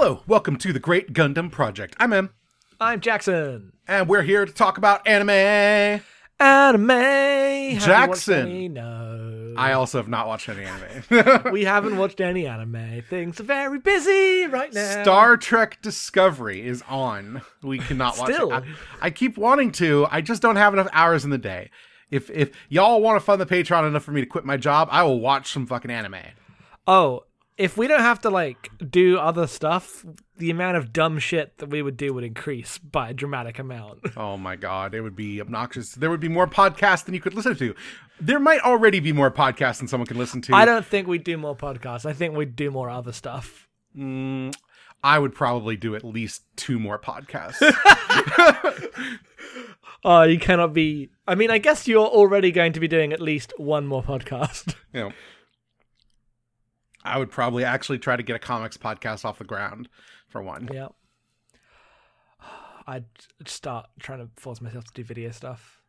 Hello, welcome to the Great Gundam Project. I'm Em, I'm Jackson. and we're here to talk about anime. Anime. Have you watched Jackson. No. I also have not watched any anime. we haven't watched any anime. Things are very busy right now. Star Trek Discovery is on. We cannot watch Still. it. I, I keep wanting to. I just don't have enough hours in the day. If if y'all want to fund the Patreon enough for me to quit my job, I will watch some fucking anime. Oh, if we don't have to like do other stuff, the amount of dumb shit that we would do would increase by a dramatic amount. Oh my god, it would be obnoxious. There would be more podcasts than you could listen to. There might already be more podcasts than someone can listen to. I don't think we'd do more podcasts. I think we'd do more other stuff. Mm, I would probably do at least two more podcasts. Oh, you cannot be. I mean, I guess you're already going to be doing at least one more podcast. know, I would probably actually try to get a comics podcast off the ground for one. yeah. I'd start trying to force myself to do video stuff.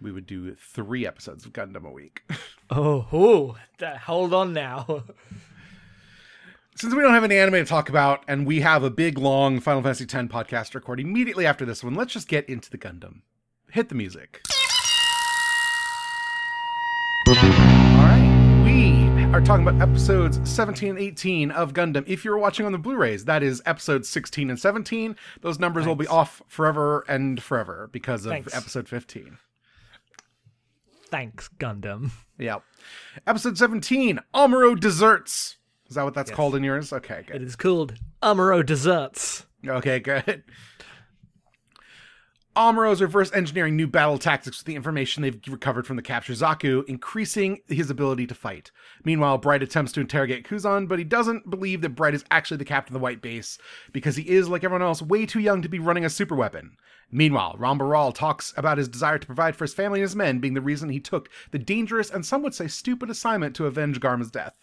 We would do three episodes of Gundam a week. Oh, ooh, th- hold on now. Since we don't have any anime to talk about, and we have a big, long Final Fantasy X podcast record immediately after this one, let's just get into the Gundam. Hit the music. Are talking about episodes 17 and 18 of Gundam. If you're watching on the Blu-rays, that is episodes 16 and 17. Those numbers will be off forever and forever because of Thanks. episode 15. Thanks, Gundam. Yeah. Episode 17, Amuro Deserts. Is that what that's called in yours? Okay, It good. is called Amuro Deserts. Okay, good. Amuro is reverse engineering new battle tactics with the information they've recovered from the captured Zaku, increasing his ability to fight. Meanwhile, Bright attempts to interrogate Kuzan, but he doesn't believe that Bright is actually the captain of the White Base because he is, like everyone else, way too young to be running a superweapon. Meanwhile, Ramba Ral talks about his desire to provide for his family and his men being the reason he took the dangerous and some would say stupid assignment to avenge Garma's death.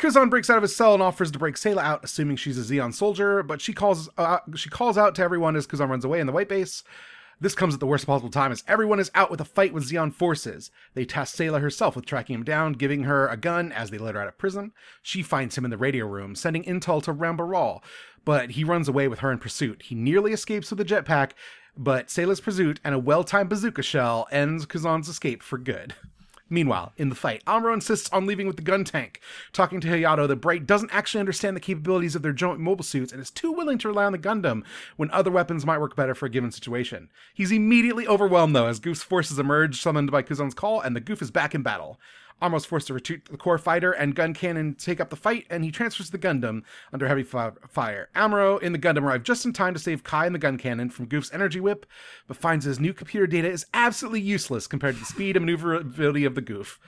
Kuzan breaks out of his cell and offers to break Sayla out, assuming she's a Zeon soldier, but she calls uh, she calls out to everyone as Kuzan runs away in the White Base. This comes at the worst possible time as everyone is out with a fight with Zeon forces. They task Sayla herself with tracking him down, giving her a gun as they let her out of prison. She finds him in the radio room, sending intel to Ramba Ral, but he runs away with her in pursuit. He nearly escapes with a jetpack, but Sayla's pursuit and a well-timed bazooka shell ends Kazan's escape for good. Meanwhile, in the fight, Amuro insists on leaving with the gun tank, talking to Hayato that Bright doesn't actually understand the capabilities of their joint mobile suits and is too willing to rely on the Gundam when other weapons might work better for a given situation. He's immediately overwhelmed, though, as Gouf's forces emerge, summoned by Kuzan's call, and the Gouf is back in battle. Amuro's forced to retreat to the core fighter and gun cannon take up the fight, and he transfers to the Gundam under heavy fi- fire. Amuro in the Gundam arrive just in time to save Kai and the gun cannon from Gouf's energy whip, but finds his new computer data is absolutely useless compared to the speed and maneuverability of the Gouf.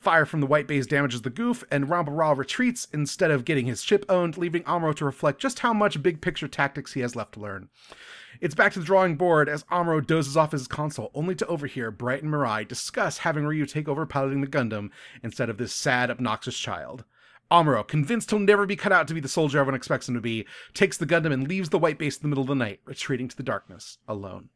Fire from the White Base damages the Gouf, and Ramba Ral retreats instead of getting his ship owned, leaving Amuro to reflect just how much big picture tactics he has left to learn. It's back to the drawing board as Amuro dozes off his console, only to overhear Bright and Mirai discuss having Ryu take over piloting the Gundam instead of this sad, obnoxious child. Amuro, convinced he'll never be cut out to be the soldier everyone expects him to be, takes the Gundam and leaves the White Base in the middle of the night, retreating to the darkness, alone.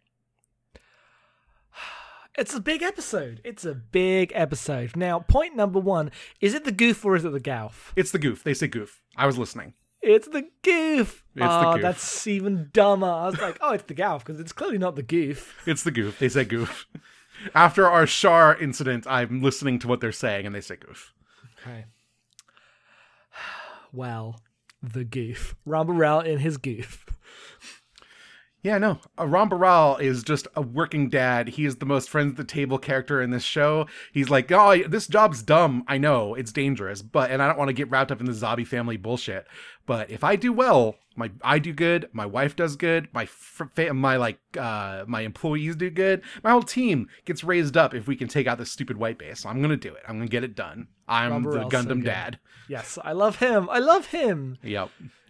It's a big episode. It's a big episode. Now, point number one is it the goof or is it the Gauf? It's the Goof. They say Goof. I was listening. It's the goof. It's the oh, goof. that's even dumber. I was like, oh, it's the Gauf because it's clearly not the goof. It's the Goof. They say Goof. After our Shar incident, I'm listening to what they're saying, and they say Goof. Okay. Well, the goof. Ramba Ral in his goof. Yeah, no. Uh, Ramba Ral is just a working dad. He is the most friends at the table character in this show. He's like, oh, this job's dumb. I know it's dangerous, but and I don't want to get wrapped up in the Zabi family bullshit. But if I do well, my I do good, my wife does good, my fa- my like uh my employees do good, my whole team gets raised up if we can take out this stupid white base. So I'm gonna do it. I'm gonna get it done. I'm Rob the so Gundam dad. Yes, I love him. I love him. Yep.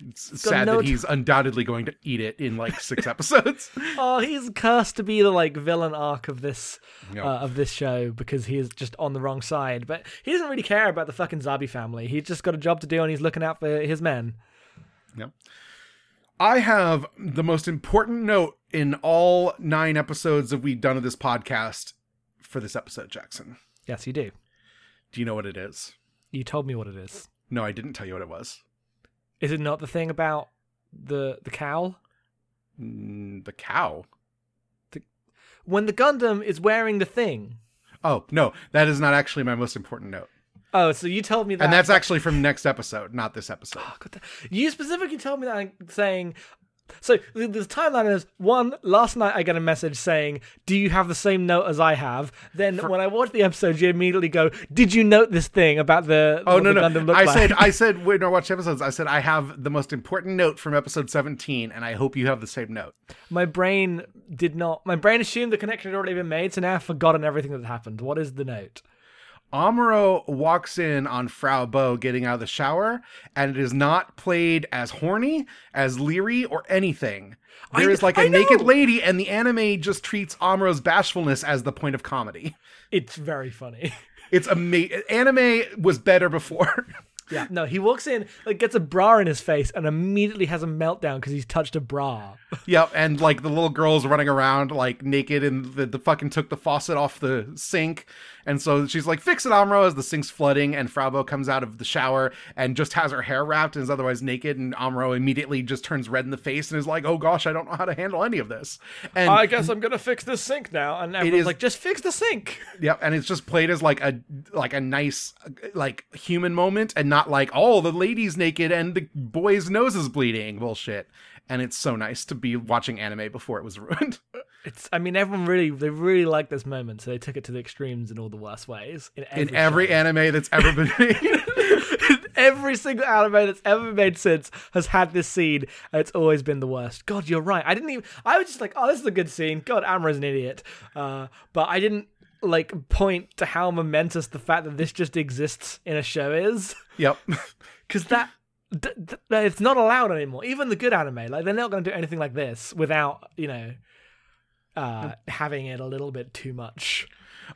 It's got sad no that t- he's undoubtedly going to eat it in like six episodes. Oh, he's cursed to be the like villain arc of this Yep. uh, of this show because he is just on the wrong side. But he doesn't really care about the fucking Zabi family. He's just got a job to do and he's looking out for his men. Yep. I have the most important note in all nine episodes that we've done of this podcast for this episode, Jackson. Yes, you do. Do you know what it is? You told me what it is. No, I didn't tell you what it was. Is it not the thing about the the cow? Mm, the cow. When the Gundam is wearing the thing. Oh, no, that is not actually my most important note. Oh, so you told me that. And that's actually from next episode, not this episode. Oh, you specifically told me that saying. So the, the timeline is one. Last night I got a message saying, "Do you have the same note as I have?" Then when I watched the episode, you immediately go, "Did you note this thing about the Oh no the no! I like?" said I said when I watched episodes, I said I have the most important note from episode seventeen, and I hope you have the same note. my brain did not. My brain assumed the connection had already been made, so now I've forgotten everything that happened. What is the note? Amuro walks in on Frau Bo getting out of the shower, and it is not played as horny, as leery, or anything. There I- is like a naked lady, and the anime just treats Amuro's bashfulness as the point of comedy. It's very funny. It's amazing. Anime was better before. Yeah, no, he walks in, like gets a bra in his face, and immediately has a meltdown because he's touched a bra. Yep, and like the little girls running around like naked, and the, the fucking took the faucet off the sink, and so she's like, "Fix it, Amuro!" As the sink's flooding, and Frau Bo comes out of the shower and just has her hair wrapped and is otherwise naked, and Amuro immediately just turns red in the face and is like, "Oh gosh, I don't know how to handle any of this." And I guess I'm gonna fix this sink now, and everyone's is- like, "Just fix the sink." Yep, and it's just played as like a like a nice like human moment, and not like oh the lady's naked and the boy's nose is bleeding bullshit. And it's so nice to be watching anime before it was ruined. It's. I mean, everyone really, they really like this moment, so they took it to the extremes in all the worst ways. In every, in every anime that's ever been made. every single anime that's ever made since has had this scene, and it's always been the worst. God, you're right. I didn't even. I was just like, oh, this is a good scene. God, Amuro's an idiot. Uh, but I didn't like point to how momentous the fact that this just exists in a show is, yep. because that. D- d- it's not allowed anymore. Even the good anime, like they're not going to do anything like this without, you know, uh, having it a little bit too much.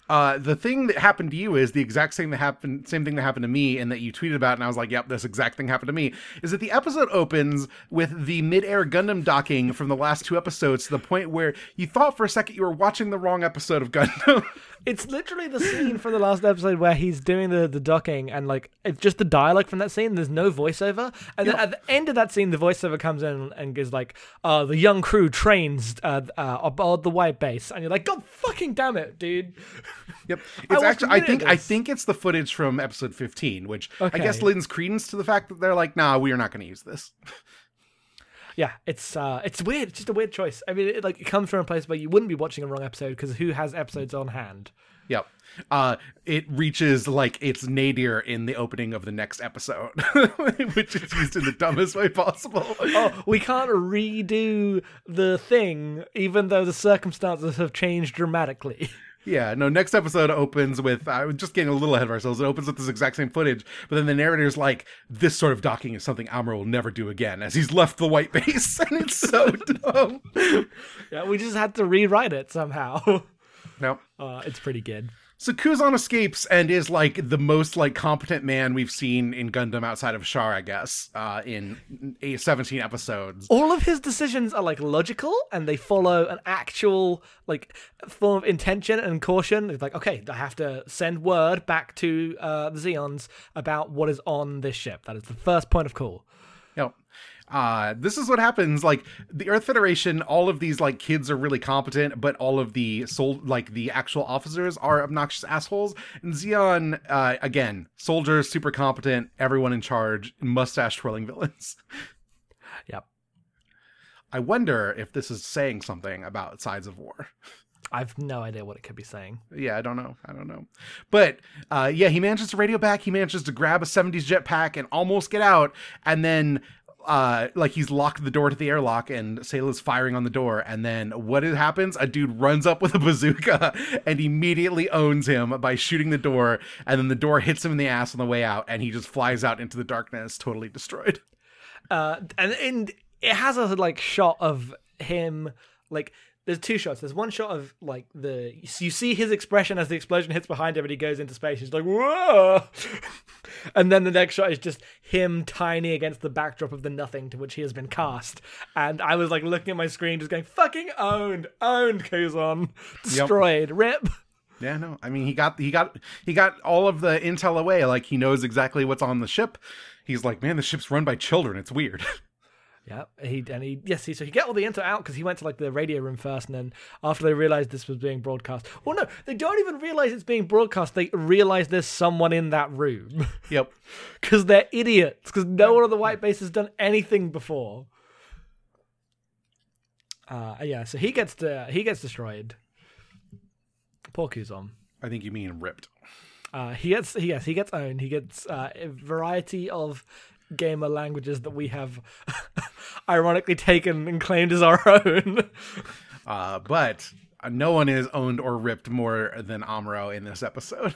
Uh, the thing that happened to you is the exact same that happened, same thing that happened to me, and that you tweeted about, and I was like, "Yep, this exact thing happened to me." Is that the episode opens with the mid-air Gundam docking from the last two episodes to the point where you thought for a second you were watching the wrong episode of Gundam. It's literally the scene from the last episode where he's doing the, the docking and like it's just the dialogue from that scene. There's no voiceover, and then at the end of that scene, the voiceover comes in and goes like, "Uh, the young crew trains uh, uh, aboard the white base," and you're like, "God fucking damn it, dude!" Yep. It's a actually I think I think it's the footage from episode 15, which I guess Okay. lends credence to the fact that they're like, "Nah, we are not going to use this." Yeah, it's uh, it's weird. It's just a weird choice. I mean, it, like it comes from a place where you wouldn't be watching a wrong episode because who has episodes on hand? Yep. Uh, it reaches like its nadir in the opening of the next episode, which is used in the dumbest way possible. Oh, we can't redo the thing, even though the circumstances have changed dramatically. Yeah, no, next episode opens with, I was just getting a little ahead of ourselves. It opens with this exact same footage, but then the narrator's like, this sort of docking is something Amuro will never do again, as he's left the white base. And it's so dumb. Yeah, we just had to rewrite it somehow. No. Uh, it's pretty good. So Kuzan escapes and is like the most like competent man we've seen in Gundam outside of Char, I guess, uh, in eight- 17 episodes. All of his decisions are like logical and they follow an actual like form of intention and caution. It's like, okay, I have to send word back to uh, the Zeons about what is on this ship. That is the first point of call. Yep. Uh, this is what happens. Like the Earth Federation, all of these like kids are really competent, but all of the sol- like the actual officers are obnoxious assholes. And Zeon, uh, again, soldiers, super competent, everyone in charge, mustache twirling villains. Yep. I wonder if this is saying something about sides of war. I've no idea what it could be saying. Yeah, I don't know. I don't know. But uh, yeah, he manages to radio back. He manages to grab a 70s jetpack and almost get out. And then uh, like he's locked the door to the airlock, and Sayla's firing on the door. And then what happens? A dude runs up with a bazooka and immediately owns him by shooting the door. And then the door hits him in the ass on the way out, and he just flies out into the darkness, totally destroyed. uh, and and it has a like shot of him like there's two shots. There's one shot of like the you see his expression as the explosion hits behind him and he goes into space. He's like whoa, and then the next shot is just him tiny against the backdrop of the nothing to which he has been cast. And I was like looking at my screen, just going fucking owned, owned, Kuzon, destroyed, rip. Yeah, no. I mean, he got he got he got all of the intel away. Like he knows exactly what's on the ship. He's like, man, the ship's run by children. It's weird. Yeah, he and he yes, he so he get all the info out because he went to like the radio room first, and then after they realized this was being broadcast, well, no, they don't even realize it's being broadcast. They realize there's someone in that room. yep. Because they're idiots. Because no one on the white base has done anything before. Uh, yeah, so he gets to, he gets destroyed. Poor Kuzon. I think you mean ripped. Uh, he gets he, yes he gets owned. He gets uh, a variety of gamer languages that we have ironically taken and claimed as our own. uh, but no one is owned or ripped more than Amuro in this episode.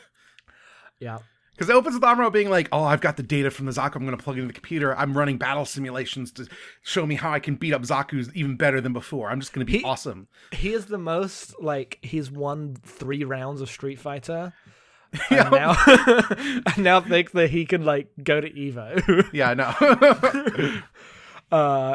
Yeah. Because it opens with Amuro being like, "Oh, I've got the data from the Zaku. I'm going to plug it into the computer. I'm running battle simulations to show me how I can beat up Zaku's even better than before. I'm just going to be he, awesome." He is the most like he's won three rounds of Street Fighter. And now, I now think that he can like go to Evo. yeah, I know.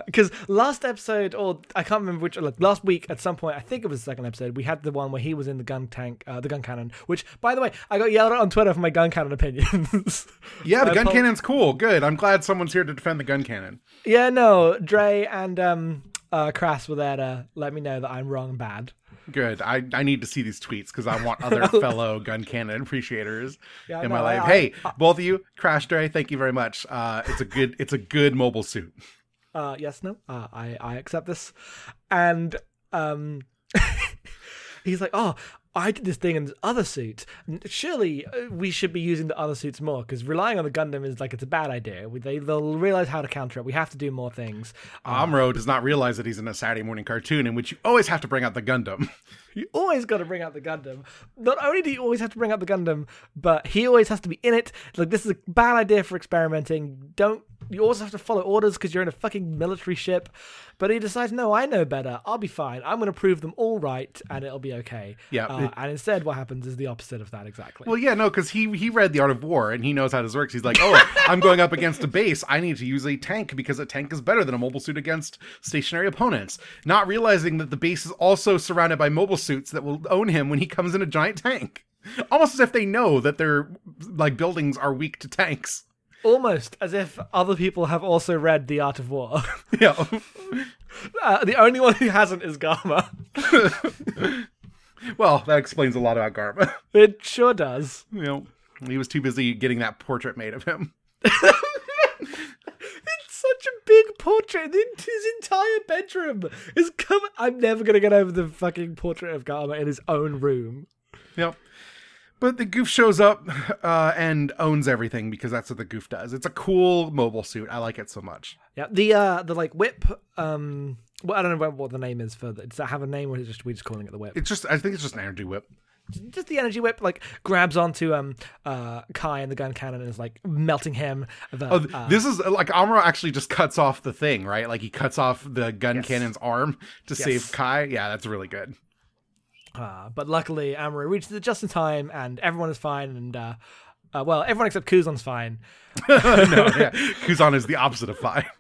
because uh, last episode, or I can't remember which, like last week at some point, I think it was the second episode, we had the one where he was in the gun tank, uh, the gun cannon. Which, by the way, I got yelled at on Twitter for my gun cannon opinions. yeah, the gun cannon's cool. Good. I'm glad someone's here to defend the gun cannon. Yeah, no, Dre and um, uh, Crass were there to let me know that I'm wrong and bad. Good. I, I need to see these tweets because I want other fellow gun cannon appreciators Yeah, in no, my life. I- hey, I- both of you, Crash Dre, thank you very much. Uh, it's a good it's a good mobile suit. Uh, yes, no, uh, I I accept this, and um, he's like, oh. I did this thing in this other suit. Surely uh, we should be using the other suits more because relying on the Gundam is like it's a bad idea. We, they they'll realize how to counter it. We have to do more things. Amuro does not realize that he's in a Saturday morning cartoon in which you always have to bring out the Gundam. You always got to bring out the Gundam. Not only do you always have to bring out the Gundam, but he always has to be in it. Like this is a bad idea for experimenting. Don't you also have to follow orders because you're in a fucking military ship. But he decides, no, I know better. I'll be fine. I'm going to prove them all right, and it'll be okay. Yeah. Uh, and instead, what happens is the opposite of that exactly. Well, yeah, no, because he he read the Art of War and he knows how this works. He's like, oh, I'm going up against a base. I need to use a tank because a tank is better than a mobile suit against stationary opponents. Not realizing that the base is also surrounded by mobile suits that will own him when he comes in a giant tank. Almost as if they know that their like buildings are weak to tanks. Almost as if other people have also read The Art of War. Yeah. uh, the only one who hasn't is Garma. well, that explains a lot about Garma. It sure does. you know, he was too busy getting that portrait made of him. It's such a big portrait. His entire bedroom is covered. I'm never gonna get over the fucking portrait of Garma in his own room. Yep. But the Gouf shows up uh, and owns everything because that's what the Gouf does. It's a cool mobile suit. I like it so much. Yeah, the uh, the like whip. Um, well, I don't know what, what the name is for. The, does that have a name, or is it just we just calling it the whip? It's just, I think it's just an energy whip. just the energy whip like grabs onto um uh Kai and the gun cannon and is like melting him. The, Oh, uh, this is like Amuro actually just cuts off the thing, right? Like he cuts off the gun cannon's arm to Yes. save Kai. Yeah, that's really good. Uh, but luckily, Amuro reaches it just in time, and everyone is fine. And uh, uh, well, everyone except Kuzon's fine. no, yeah. Kuzan is the opposite of fine.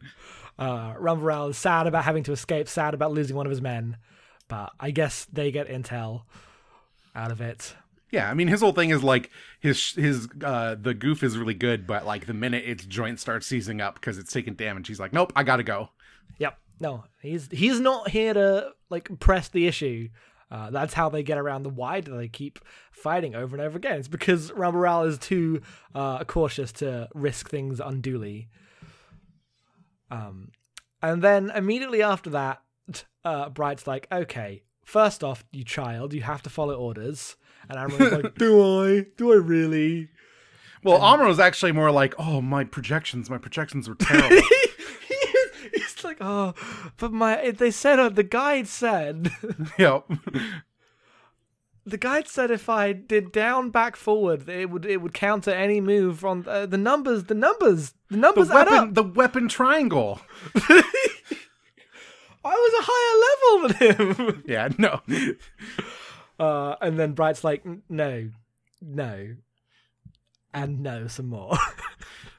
Uh, Ramba Ral is sad about having to escape, sad about losing one of his men. But I guess they get intel out of it. Yeah, I mean his whole thing is like his his uh the Gouf is really good, but like the minute its joint starts seizing up because it's taking damage, he's like, nope, I gotta go. Yep. No, he's he's not here to like press the issue. Uh, that's how they get around the why do they keep fighting over and over again. It's because Ramba Ral is too uh, cautious to risk things unduly. Um, and then immediately after that, uh, Bright's like, "Okay, first off, you child, you have to follow orders." And Amuro's like, "Do I? Do I really?" Well, Amuro's actually more like, oh, my projections, my projections were terrible. like, oh, but my they said uh, the guide said Yep. the guide said if I did down back forward, it would it would counter any move on uh, the numbers. The numbers, the The numbers add weapon up. the weapon triangle. I was a higher level than him. Yeah, no. Uh, and then Bright's like, no, no, and no, some more.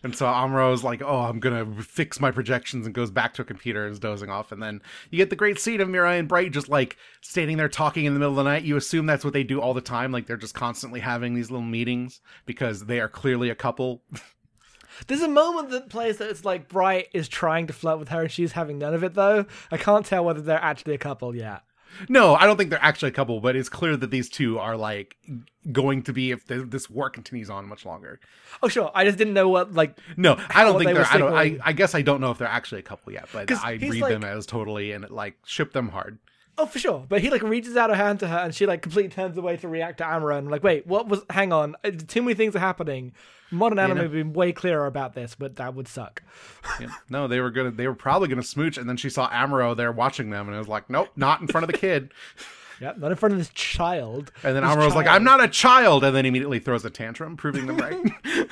And so Amuro's like, "Oh, I'm gonna fix my projections," and goes back to a computer and is dozing off. And then you get the great scene of Mirai and Bright just like standing there talking in the middle of the night. You assume that's what they do all the time, like they're just constantly having these little meetings because they are clearly a couple. There's a moment that plays that it's like Bright is trying to flirt with her and she's having none of it though. I can't tell whether they're actually a couple yet. No, I don't think they're actually a couple, but it's clear that these two are like going to be if th- this war continues on much longer. Oh sure, I just didn't know what like No, I don't think they they're. I don't. I. I guess I don't know if they're actually a couple yet, but I read like- them as totally and like ship them hard. Oh, for sure. But he like reaches out a hand to her, and she like completely turns away to react to Amuro. And I'm like, wait, what was? Hang on, Uh, too many things are happening. Modern anime know. would be way clearer about this, but that would suck. Yeah. No, they were gonna. They were probably gonna smooch, and then she saw Amuro there watching them, and it was like, nope, not in front of the kid. Yeah, not in front of this child. And then This Amuro's like. I'm not a child, and then immediately throws a tantrum, proving them right.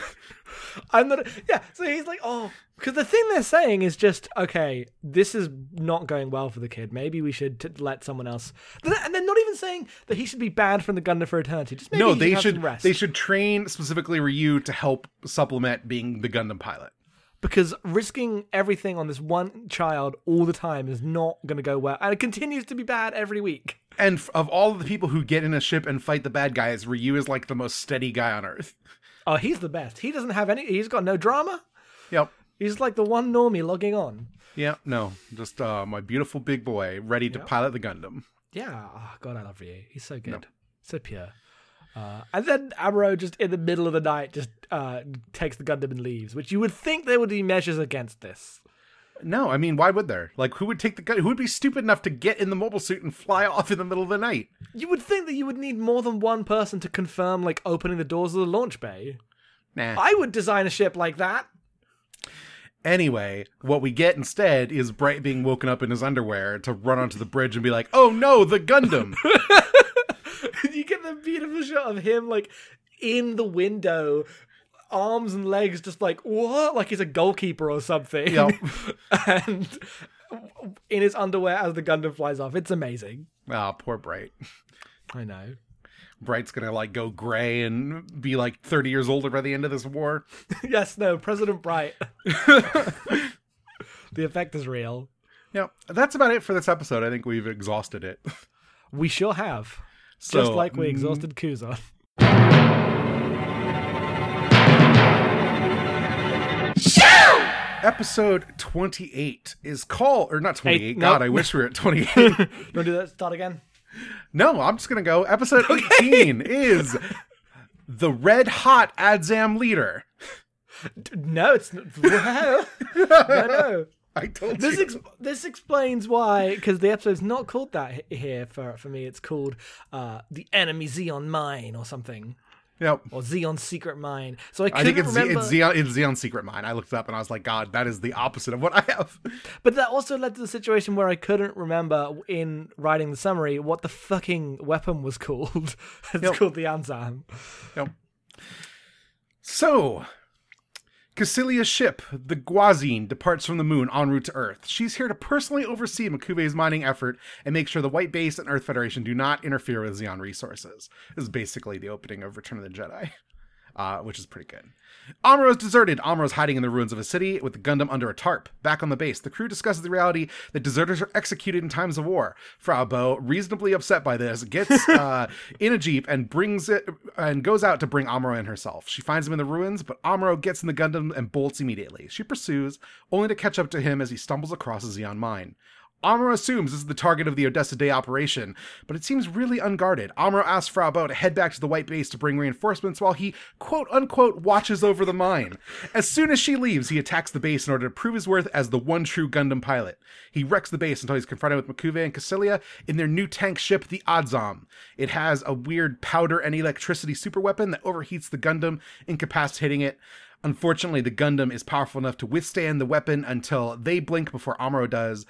I'm not. Yeah. So he's like, oh, because the thing they're saying is just okay. This is not going well for the kid. Maybe we should t- let someone else. And they're not even saying that he should be banned from the Gundam for eternity. Just maybe no, they should. rest. They should train specifically Ryu to help supplement being the Gundam pilot. because risking everything on this one child all the time is not going to go well, and it continues to be bad every week. And of all of the people who get in a ship and fight the bad guys, Ryu is like the most steady guy on Earth. Oh, he's the best. He doesn't have any. He's got no drama. Yep. He's like the one normie logging on. Yeah. No, just uh, my beautiful big boy, ready to pilot the Gundam. Yeah. Oh, God, I love you. He's so good, so pure. Uh, and then Amuro just in the middle of the night just uh, takes the Gundam and leaves, which you would think there would be measures against this. No, I mean, why would there? Like, who would take the gun? Who would be stupid enough to get in the mobile suit and fly off in the middle of the night? You would think that you would need more than one person to confirm, like opening the doors of the launch bay. Nah. I would design a ship like that. Anyway, what we get instead is Bright being woken up in his underwear to run onto the bridge and be like, "Oh no, the Gundam!" you get the beautiful shot of him like in the window, arms and legs just like what, like he's a goalkeeper or something. Yep. and in his underwear as the Gundam flies off. It's amazing. Ah, poor Bright. I know. Bright's gonna like go gray and be like 30 years older by the end of this war. yes, no, President Bright. the effect is real. Yeah, that's about it for this episode. I think we've exhausted it. We sure have. So, Just like we mm, exhausted Kuzon. Episode 28 is called, or not 28. Eight, God. I wish we were at 28. You want to do that? Start again? no, I'm just gonna go. Episode 18 is the red hot Adzam leader. No, it's not. No, no. I told This you. ex- this explains why, because the episode's not called that here for for me. It's called uh, the enemy Zeon Mine or something, yep. or Zeon Secret Mine. So I I couldn't think it's, remember. it's Zeon. It's Zeon Secret Mine. I looked it up and I was like, God, that is the opposite of what I have. But that also led to the situation where I couldn't remember in writing the summary what the fucking weapon was called. it's Yep. called the Adzam. Yep. So, Cassilia's ship, the Gwazine, departs from the moon en route to Earth. She's here to personally oversee M'Quve's mining effort and make sure the White Base and Earth Federation do not interfere with Zeon resources. This is basically the opening of Return of the Jedi, uh, which is pretty good. Amuro is deserted. Amuro is hiding in the ruins of a city with the Gundam under a tarp. Back on the base, the crew discusses the reality that deserters are executed in times of war. Frau Bo, reasonably upset by this, gets uh, in a jeep and brings it and goes out to bring Amuro in herself. She finds him in the ruins, but Amuro gets in the Gundam and bolts immediately. She pursues, only to catch up to him as he stumbles across a Zeon mine. Amuro assumes this is the target of the Odessa Day operation, but it seems really unguarded. Amuro asks Frau Bo to head back to the White Base to bring reinforcements while he, quote unquote, watches over the mine. As soon as she leaves, he attacks the base in order to prove his worth as the one true Gundam pilot. He wrecks the base until he's confronted with M'Quve and Cassilia in their new tank ship, the Adzam. It has a weird powder and electricity superweapon that overheats the Gundam, incapacitating it Unfortunately, the Gundam is powerful enough to withstand the weapon until they blink before Amuro does,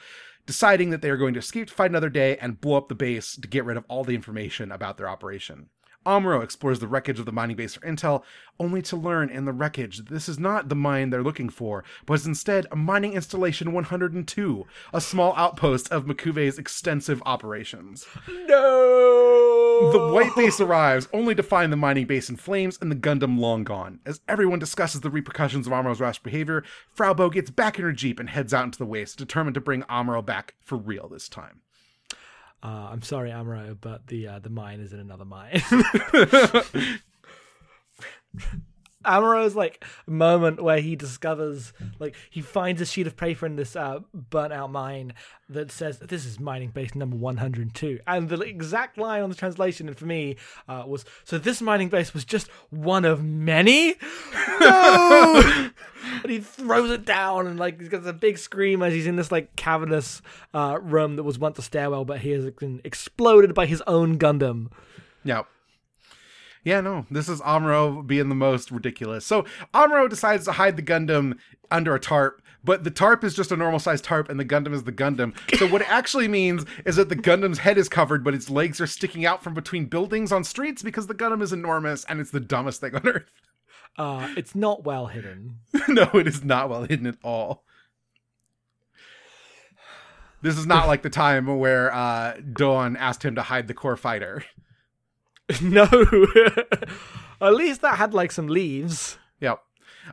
deciding that they are going to escape to fight another day and blow up the base to get rid of all the information about their operation. Amuro explores the wreckage of the mining base for intel, only to learn in the wreckage that this is not the mine they're looking for, but is instead a mining installation 102, a small outpost of M'Quve's extensive operations. No. The white base arrives, only to find the mining base in flames and the Gundam long gone. As everyone discusses the repercussions of Amuro's rash behavior, Frau Bo gets back in her jeep and heads out into the waste, determined to bring Amuro back for real this time. Uh, I'm sorry, Amuro, but the uh, the mine is in another mine. Amuro's like moment where he discovers, like, he finds a sheet of paper in this uh, burnt out mine that says, This is mining base number 102. And the exact line on the translation, and for me, uh, was, So this mining base was just one of many? No! and he throws it down, and like, he's got a big scream as he's in this like cavernous uh, room that was once a stairwell, but he has been exploded by his own Gundam. Yep. Yeah, no, this is Amuro being the most ridiculous. So Amuro decides to hide the Gundam under a tarp, but the tarp is just a normal sized tarp and the Gundam is the Gundam. So what it actually means is that the Gundam's head is covered, but its legs are sticking out from between buildings on streets because the Gundam is enormous and it's the dumbest thing on earth. Uh, it's not well hidden. no, it is not well hidden at all. This is not like the time where uh, Dawn asked him to hide the core fighter. no. At least that had like some leaves. Yep.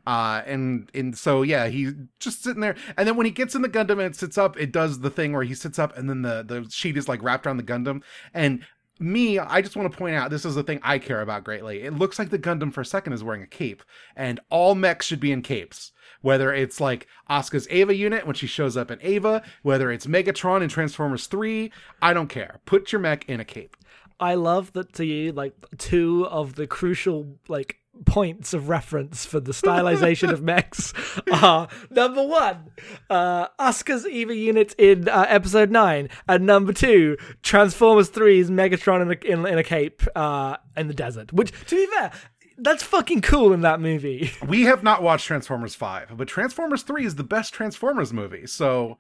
Uh, and and so yeah, he's just sitting there, and then when he gets in the Gundam and it sits up, it does the thing where he sits up, and then the the sheet is like wrapped around the Gundam. And me, I just want to point out this is the thing I care about greatly. It looks like the Gundam for a second is wearing a cape, and all mechs should be in capes. Whether it's like Asuka's Eva unit when she shows up in Eva, whether it's Megatron in Transformers 3, I don't care. Put your mech in a cape. I love that to you, like two of the crucial like points of reference for the stylization of mechs are number one, uh, Asuka's Eva unit in uh, episode nine, and number two, Transformers 3's Megatron in a, in, in a cape uh, in the desert. Which, to be fair, that's fucking cool in that movie. We have not watched Transformers 5, but Transformers 3 is the best Transformers movie, so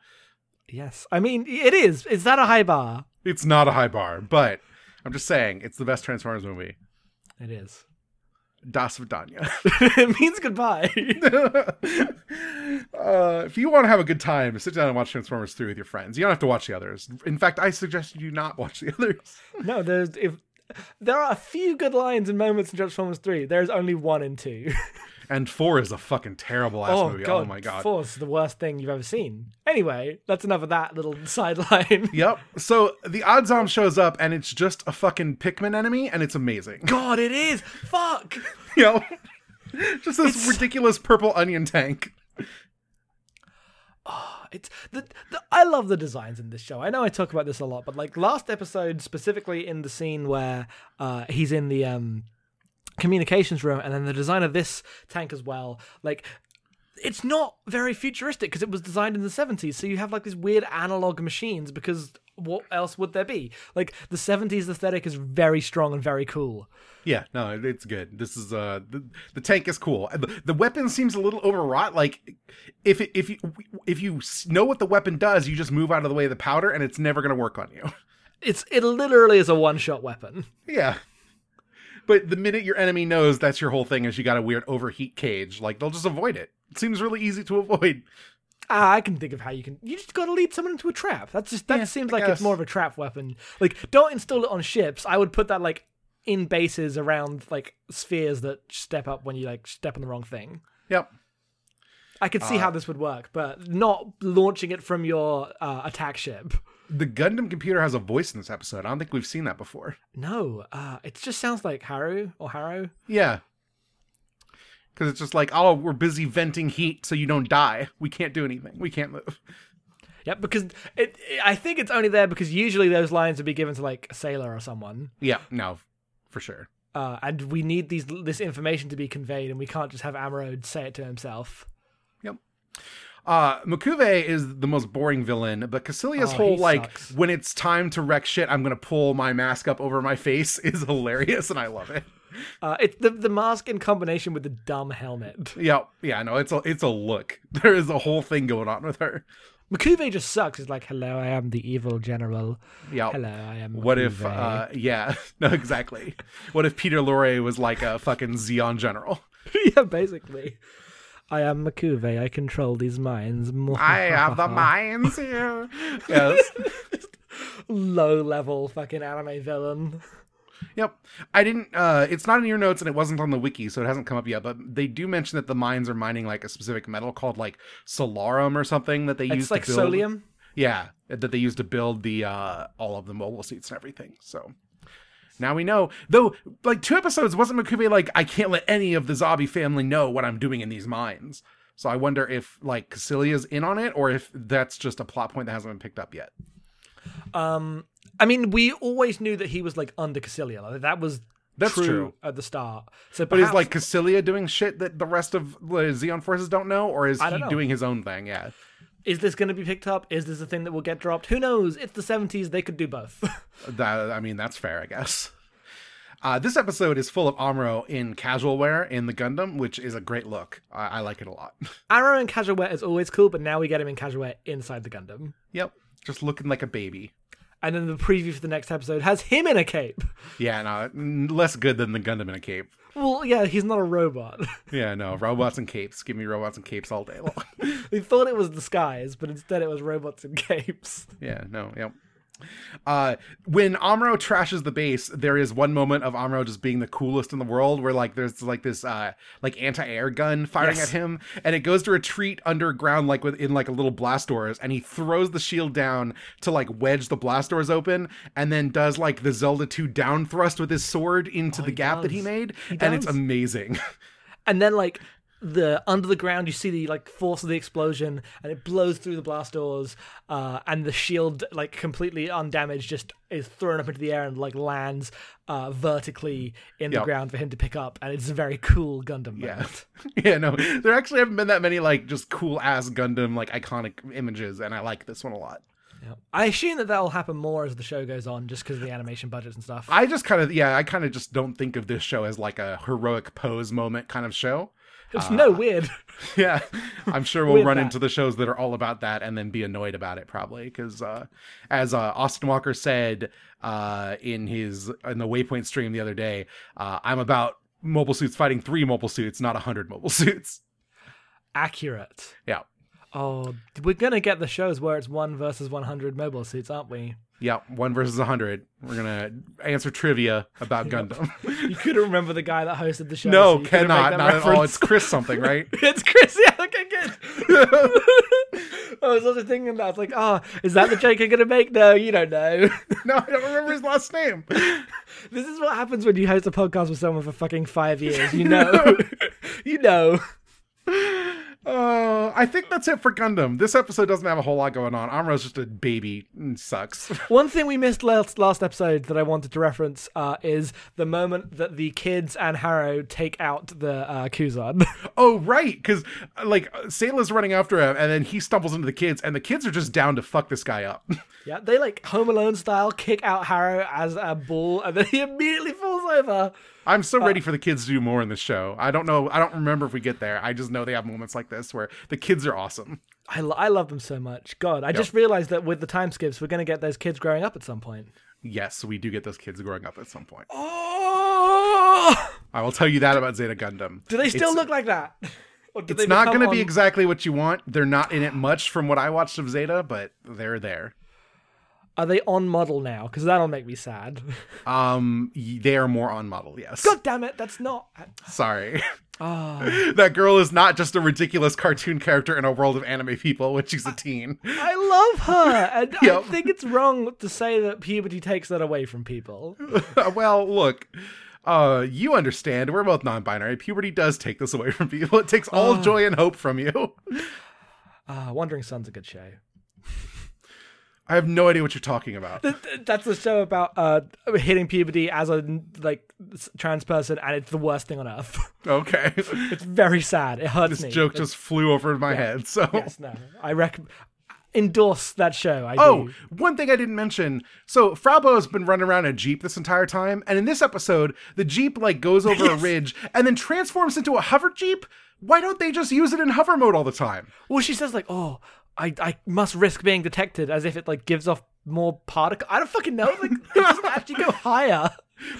yes, I mean it is. Is that a high bar? it's not a high bar, but I'm just saying it's the best Transformers movie. It is. Das Vidania. it means goodbye. uh, if you want to have a good time, sit down and watch Transformers 3 with your friends. You don't have to watch the others. In fact, I suggest you not watch the others. no, there's if there are a few good lines and moments in Transformers 3. There's only one and two. And 4 is a fucking terrible ass oh movie. god, oh my god. Four's the worst thing you've ever seen. Anyway, that's enough of that little sideline. Yep. So the Adzam shows up and it's just a fucking Pikmin enemy and it's amazing. God, it is. Fuck. you know? Just this ridiculous purple onion tank. Oh, it's the, the I love the designs in this show. I know I talk about this a lot, but like last episode specifically in the scene where uh he's in the um communications room and then the design of this tank as well, like it's not very futuristic because it was designed in the 70s. So you have like these weird analog machines because what else would there be? Like the 70s aesthetic is very strong and very cool. Yeah, no, it's good. This is uh the, the tank is cool. The, the weapon seems a little overwrought. Like if it, if you if you know what the weapon does, you just move out of the way of the powder, and it's never gonna work on you. It's it literally is a one-shot weapon. yeah. But the minute your enemy knows that's your whole thing is you got a weird overheat cage, like they'll just avoid it. It seems really easy to avoid. Ah, I can think of how you can. You just got to lead someone into a trap. That's just that Yeah, seems I like guess. it's more of a trap weapon. Like, don't install it on ships. I would put that like in bases around like spheres that step up when you like step on the wrong thing. Yep. I could see how this would work, but not launching it from your uh, attack ship. The Gundam computer has a voice in this episode. I don't think we've seen that before. No, uh, it just sounds like Haru or Harrow. Yeah. Because it's just like, oh, we're busy venting heat so you don't die. We can't do anything. We can't move. Yep, because it, I think it's only there because usually those lines would be given to like a sailor or someone. Yeah, no, for sure. uh, and we need these this information to be conveyed, and we can't just have Amuro say it to himself. Yep. Uh, M'Quve is the most boring villain, but Cassilia's Oh, whole like sucks. when it's time to wreck shit, I'm gonna pull my mask up over my face is hilarious, and I love it. Uh, it's the the mask in combination with the dumb helmet. Yeah, yeah, no, it's a it's a look. There is a whole thing going on with her. M'Quve just sucks. It's like, hello, I am the evil general. Yeah. Hello, I am. What if uh yeah, no exactly. What if Peter Lorre was like a fucking Zeon general? yeah, basically. I am M'Quve. I control these mines. I have the mines here. Yes. low level fucking anime villain. Yep. I didn't uh it's not in your notes and it wasn't on the wiki, so it hasn't come up yet, but they do mention that the mines are mining like a specific metal called like solarum or something that they use It's like to build. solium. Yeah, that they use to build the uh all of the mobile suits and everything. So now we know. Though like two episodes wasn't M'Quve like I can't let any of the Zabi family know what I'm doing in these mines. So I wonder if like Cassilia's in on it or if that's just a plot point that hasn't been picked up yet. Um, I mean, we always knew that he was like under Cassilia. Like, that was That's true, true. at the start. So, But is like Cassilia doing shit that the rest of the Zeon forces don't know, or is he know. doing his own thing? Yeah. Is this going to be picked up? Is this a thing that will get dropped? Who knows? It's the seventies. They could do both. That I mean, that's fair, I guess. Uh, this episode is full of Amuro in casual wear in the Gundam, which is a great look. I, I like it a lot. Arrow in casual wear is always cool, but now we get him in casual wear inside the Gundam. yep, just looking like a baby. And then the preview for the next episode has him in a cape. Yeah, no, less good than the Gundam in a cape. Well, yeah, he's not a robot. Yeah, no, robots and capes. Give me robots and capes all day long. we thought it was disguise, but instead it was robots and capes. yeah, no, yep. Uh, when Amuro trashes the base, there is one moment of Amuro just being the coolest in the world, where like there's like this uh like anti-air gun firing Yes. at him, and it goes to retreat underground like within like a little blast doors, and he throws the shield down to like wedge the blast doors open, and then does like the Zelda 2 down thrust with his sword into the Oh, he gap that he made, He and it's amazing. And then like the under the ground you see the like force of the explosion and it blows through the blast doors uh and the shield like completely undamaged just is thrown up into the air and like lands uh vertically in the Yep. ground for him to pick up and it's a very cool gundam Yeah. yeah, no, there actually haven't been that many like just cool ass Gundam like iconic images, and I like this one a lot. Yeah. i assume that that'll happen more as the show goes on just because of the animation budgets and stuff I just kind of yeah, I kind of just don't think of this show as like a heroic pose moment kind of show. it's no weird Yeah, I'm sure we'll run that. into the shows that are all about that and then be annoyed about it probably because uh, as uh, Austin Walker said uh, in his in the Waypoint stream the other day, uh, I'm about mobile suits fighting three mobile suits, not a hundred mobile suits. accurate Yeah. oh we're gonna get the shows where it's one versus 100 mobile suits aren't we Yeah, one versus a hundred. We're gonna answer trivia about Gundam. you couldn't remember the guy that hosted the show no, make cannot. Not at all. It's Chris something, right? It's Chris. Yeah, okay, good. I was also thinking that. I was like, oh, is that the joke you're to make? No, you don't know. no, I don't remember his last name. this is what happens when you host a podcast with someone for fucking five years. You know. you know. Uh, I think that's it for Gundam. This episode doesn't have a whole lot going on. Amuro's just a baby. and sucks. One thing we missed last, last episode that I wanted to reference uh, is the moment that the kids and Haro take out the uh, Kuzan. oh, right, because like Sayla's running after him, and then he stumbles into the kids, and the kids are just down to fuck this guy up. yeah, they like Home Alone style kick out Haro as a ball, and then he immediately falls over. I'm so ready uh, for the kids to do more in the show. I don't know. I don't remember if we get there. I just know they have moments like this where the kids are awesome. I, lo- I love them so much. God, I just realized that with the time skips, we're going to get those kids growing up at some point. Yes, we do get those kids growing up at some point. Oh! I will tell you that about Zeta Gundam. Do they still It's- look like that? It's they not going to be exactly what you want. They're not in it much from what I watched of Zeta, but they're there. Are they on model now? Because that'll make me sad. Um, they are more on model. Yes. God damn it, that's not. Sorry. Oh, that girl is not just a ridiculous cartoon character in a world of anime people when she's a teen. I love her, and I Yep. think it's wrong to say that puberty takes that away from people. well, look, uh, you understand. We're both non-binary. Puberty does take this away from people. It takes all joy and hope from you. Uh, Wandering Son's a good show. I have no idea what you're talking about. Th- th- That's the show about uh, hitting puberty as a like trans person, and it's the worst thing on earth. Okay. It's very sad. It hurts this me. joke just flew over my head. So yes, no. I rec- endorse that show. I Oh, do. one thing I didn't mention. So Frau Bo has been running around in a Jeep this entire time, and in this episode, the Jeep like goes over a ridge and then transforms into a hover Jeep. Why don't they just use it in hover mode all the time? Well, she says like, "Oh, I, I must risk being detected," as if it like gives off more particle. I don't fucking know. Like, it doesn't actually go higher.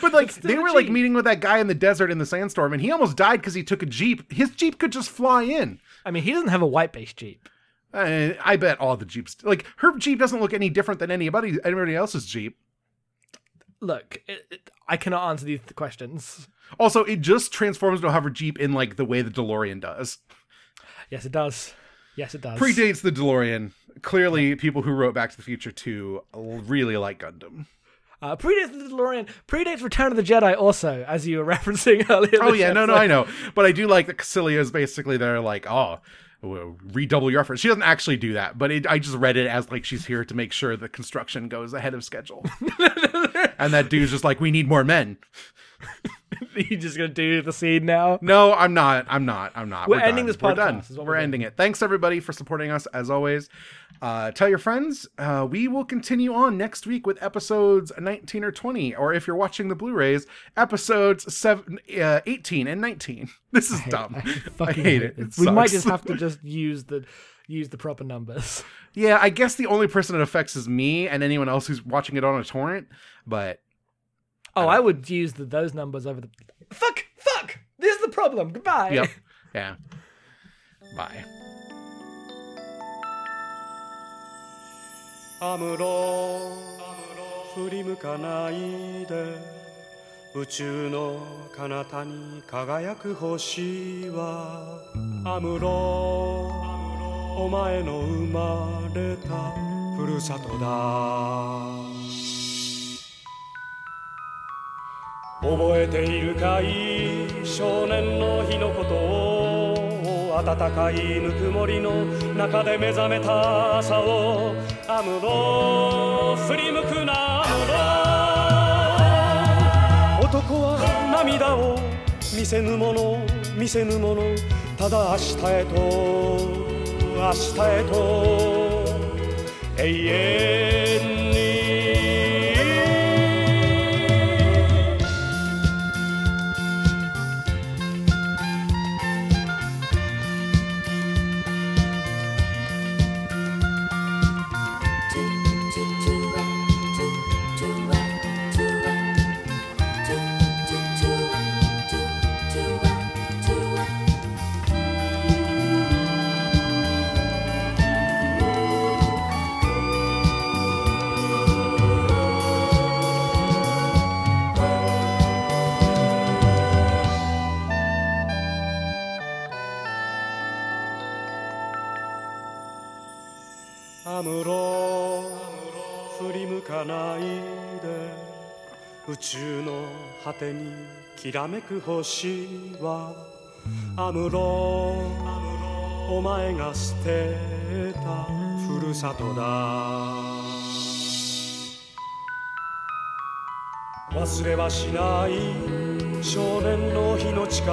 But like they were like meeting with that guy in the desert in the sandstorm, and he almost died because he took a Jeep. His Jeep could just fly in. I mean, he doesn't have a White Base jeep. Uh, I bet all the Jeeps, like her Jeep, doesn't look any different than anybody anybody else's Jeep. Look, it, it, I cannot answer these questions. Also, it just transforms into hover Jeep in like the way the DeLorean does. Yes, it does. Yes, it does. predates the DeLorean. Clearly, people who wrote Back to the Future 2 really like Gundam. Uh, predates the DeLorean. Predates Return of the Jedi. Also, as you were referencing earlier. Oh yeah, no, no. I know, but I do like that Kycilia is basically they're like, oh, well, redouble your efforts. She doesn't actually do that, but it, I just read it as like she's here to make sure the construction goes ahead of schedule. and that dude's just like, we need more men. You're just gonna do the scene now. No, I'm not. I'm not. I'm not. We're ending done. this We're done. podcast, is what We're we're ending it. Thanks everybody for supporting us as always. Uh, tell your friends. Uh, we will continue on next week with episodes 19 or 20, or if you're watching the Blu-rays, episodes seven, uh, 18 and 19. This is dumb. I, Fucking hate it. It we might just have to just use the use the proper numbers. yeah, I guess the only person it affects is me and anyone else who's watching it on a torrent. But Oh, I would use the, those numbers over the. Fuck! Fuck! This is the problem. Goodbye. yep, yeah. Bye. アムロ振り向かないで宇宙の彼方に輝く星はアムロお前の生まれたふるさとだ覚えているかい？少年の日のことを暖かいぬくもりの中で目覚めた朝をアムロ振り向くなアムロ男は涙を見せぬもの見せぬものただ明日へと明日へと。永遠めく星はアムロお前が捨てたふるさとだ。忘れはしない少年の日の誓い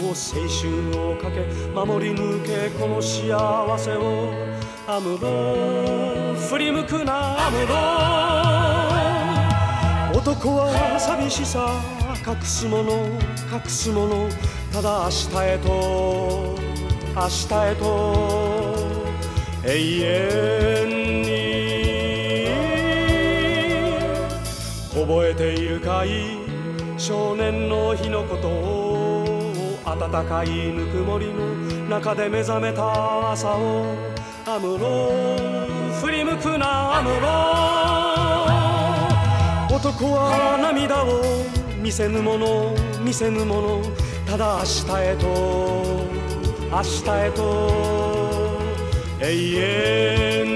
を青春をかけ守り抜けこの幸せを。アムロ振り向くなアムロ。男は寂しさ隠すもの隠すものただ明日へと明日へと永遠に。覚えているかい少年の日のことを暖かいぬくもりの中で目覚めた朝をアムロ振り向くなアムロ。男は涙を見せぬもの見せぬものただ明日へと明日へと永遠